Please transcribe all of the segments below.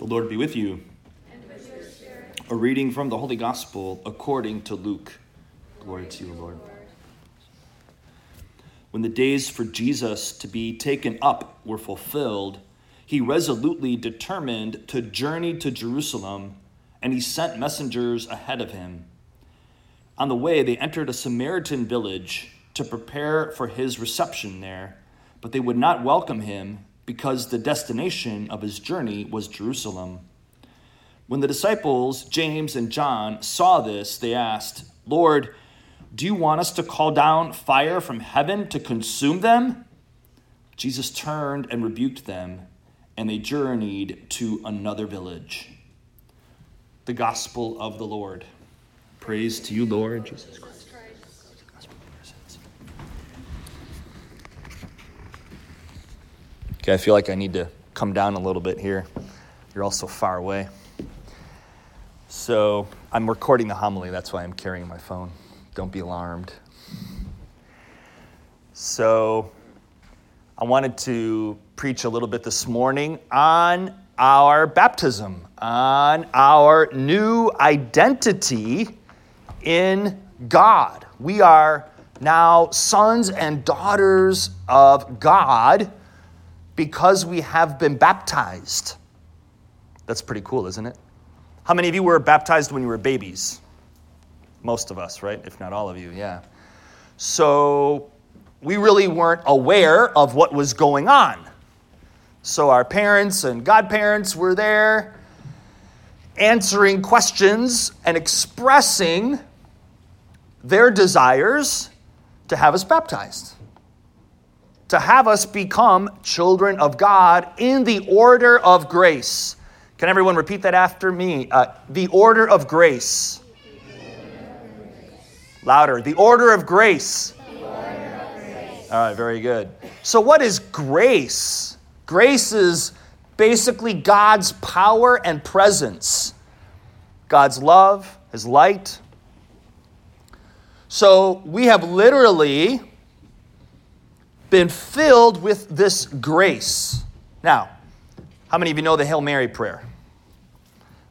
The Lord be with you. A reading from the Holy Gospel according to Luke. Glory to you, Lord. When the days for Jesus to be taken up were fulfilled, he resolutely determined to journey to Jerusalem, and he sent messengers ahead of him. On the way, they entered a Samaritan village to prepare for his reception there, but they would not welcome him because the destination of his journey was Jerusalem. When the disciples, James and John, saw this, they asked, Lord, do you want us to call down fire from heaven to consume them? Jesus turned and rebuked them, and they journeyed to another village. The Gospel of the Lord. Praise to you, Lord Jesus Christ. Okay, I feel like I need to come down a little bit here. You're all so far away. So I'm recording the homily, that's why I'm carrying my phone. Don't be alarmed. So I wanted to preach a little bit this morning on our baptism, on our new identity in God. We are now sons and daughters of God because we have been baptized. That's pretty cool, isn't it? How many of you were baptized when you were babies? Most of us, right? If not all of you, yeah. So we really weren't aware of what was going on. So our parents and godparents were there answering questions and expressing their desires to have us baptized, to have us become children of God in the order of grace. Can everyone repeat that after me? Uh, the order of grace. Louder. The order of grace. Order of grace. All right, very good. So, what is grace? Grace is basically God's power and presence, God's love, His light. So, we have literally been filled with this grace. Now, how many of you know the Hail Mary prayer?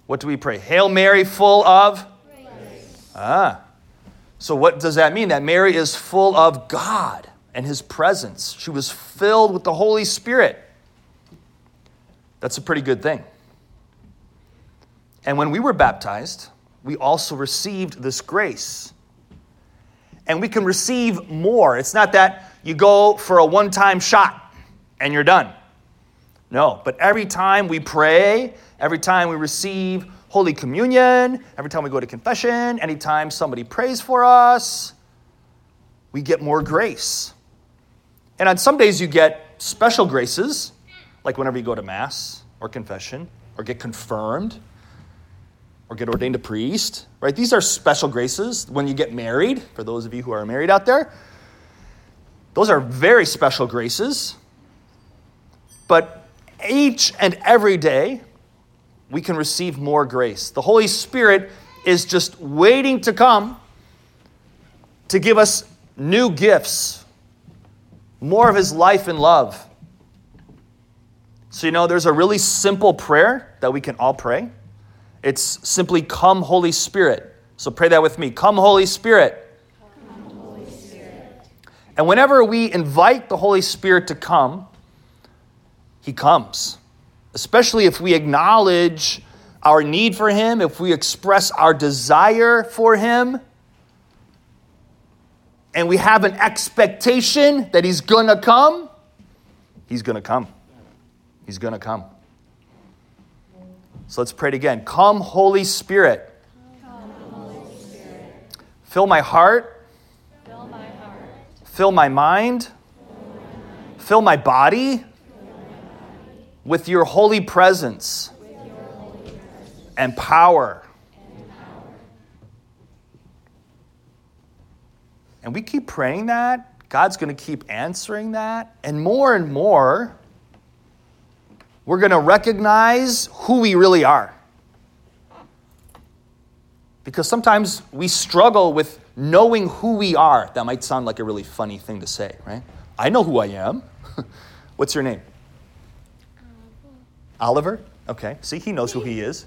What do we pray? Hail Mary, full of? Grace. Ah. So, what does that mean? That Mary is full of God and His presence. She was filled with the Holy Spirit. That's a pretty good thing. And when we were baptized, we also received this grace. And we can receive more. It's not that you go for a one time shot and you're done. No, but every time we pray, every time we receive Holy Communion, every time we go to confession, anytime somebody prays for us, we get more grace. And on some days, you get special graces, like whenever you go to Mass or confession or get confirmed or get ordained a priest, right? These are special graces. When you get married, for those of you who are married out there, those are very special graces. But each and every day, we can receive more grace. The Holy Spirit is just waiting to come to give us new gifts, more of His life and love. So, you know, there's a really simple prayer that we can all pray. It's simply, Come, Holy Spirit. So, pray that with me. Come, Holy Spirit. And whenever we invite the Holy Spirit to come, he comes. Especially if we acknowledge our need for Him, if we express our desire for Him, and we have an expectation that He's to come, He's to come. He's to come. So let's pray it again. Come, Holy Spirit. Come, Holy Spirit. Fill my heart. Fill my mind. Fill my body with your holy presence and power. And we keep praying that. God's going to keep answering that. And more and more, we're going to recognize who we really are. Because sometimes we struggle with knowing who we are. That might sound like a really funny thing to say, right? I know who I am. What's your name? Oliver? Okay, see, he knows who he is.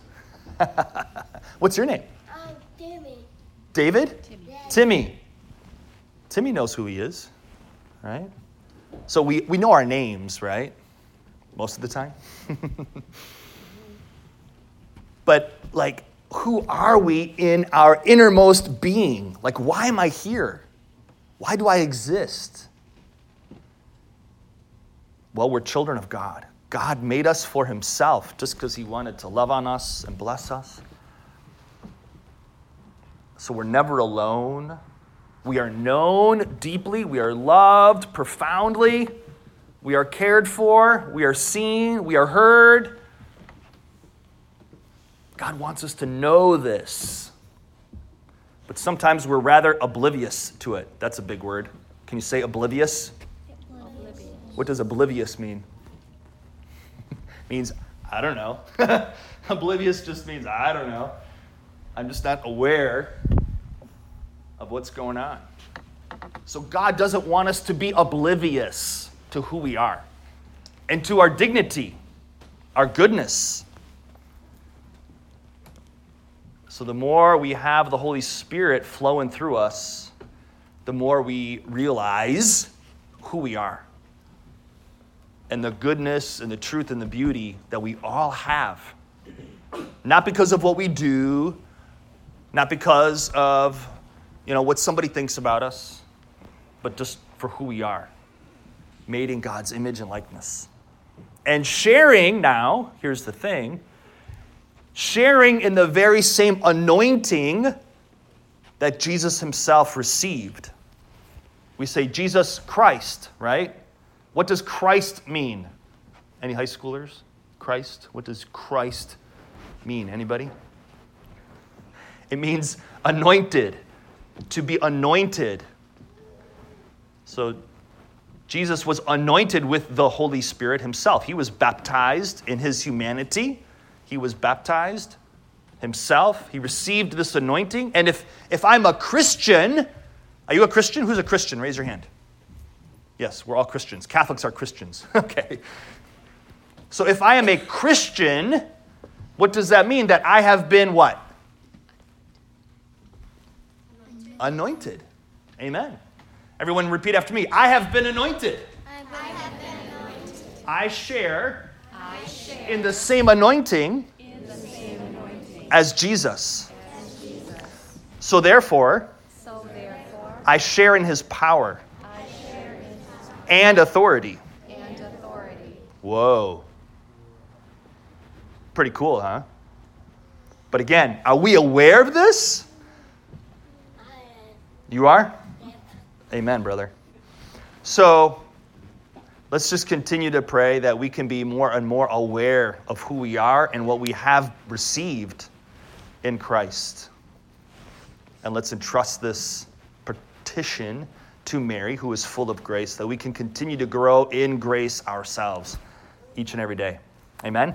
What's your name? Um, Timmy. David? Timmy. Timmy. Timmy knows who he is, right? So we, we know our names, right? Most of the time. but, like, who are we in our innermost being? Like, why am I here? Why do I exist? Well, we're children of God. God made us for himself just because he wanted to love on us and bless us. So we're never alone. We are known deeply. We are loved profoundly. We are cared for. We are seen. We are heard. God wants us to know this. But sometimes we're rather oblivious to it. That's a big word. Can you say oblivious? Oblivious. What does oblivious mean? means I don't know. oblivious just means I don't know. I'm just not aware of what's going on. So God doesn't want us to be oblivious to who we are and to our dignity, our goodness. So the more we have the Holy Spirit flowing through us, the more we realize who we are and the goodness and the truth and the beauty that we all have. Not because of what we do, not because of you know what somebody thinks about us, but just for who we are, made in God's image and likeness. And sharing now, here's the thing, sharing in the very same anointing that Jesus himself received. We say Jesus Christ, right? What does Christ mean? Any high schoolers? Christ? What does Christ mean? Anybody? It means anointed, to be anointed. So Jesus was anointed with the Holy Spirit himself. He was baptized in his humanity. He was baptized himself. He received this anointing. And if, if I'm a Christian, are you a Christian? Who's a Christian? Raise your hand. Yes, we're all Christians. Catholics are Christians. okay. So if I am a Christian, what does that mean? That I have been what? Anointed. Amen. Everyone repeat after me. I have been anointed. I have been anointed. I share in the same anointing the same anointing as Jesus. as Jesus. So therefore, So therefore, I share in his power I share in his and authority. and authority. Whoa. Pretty cool, huh? But again, are we aware of this? You are? am. Amen, brother. So let's just continue to pray that we can be more and more aware of who we are and what we have received in Christ. And let's entrust this petition to Mary, who is full of grace, that we can continue to grow in grace ourselves each and every day. Amen.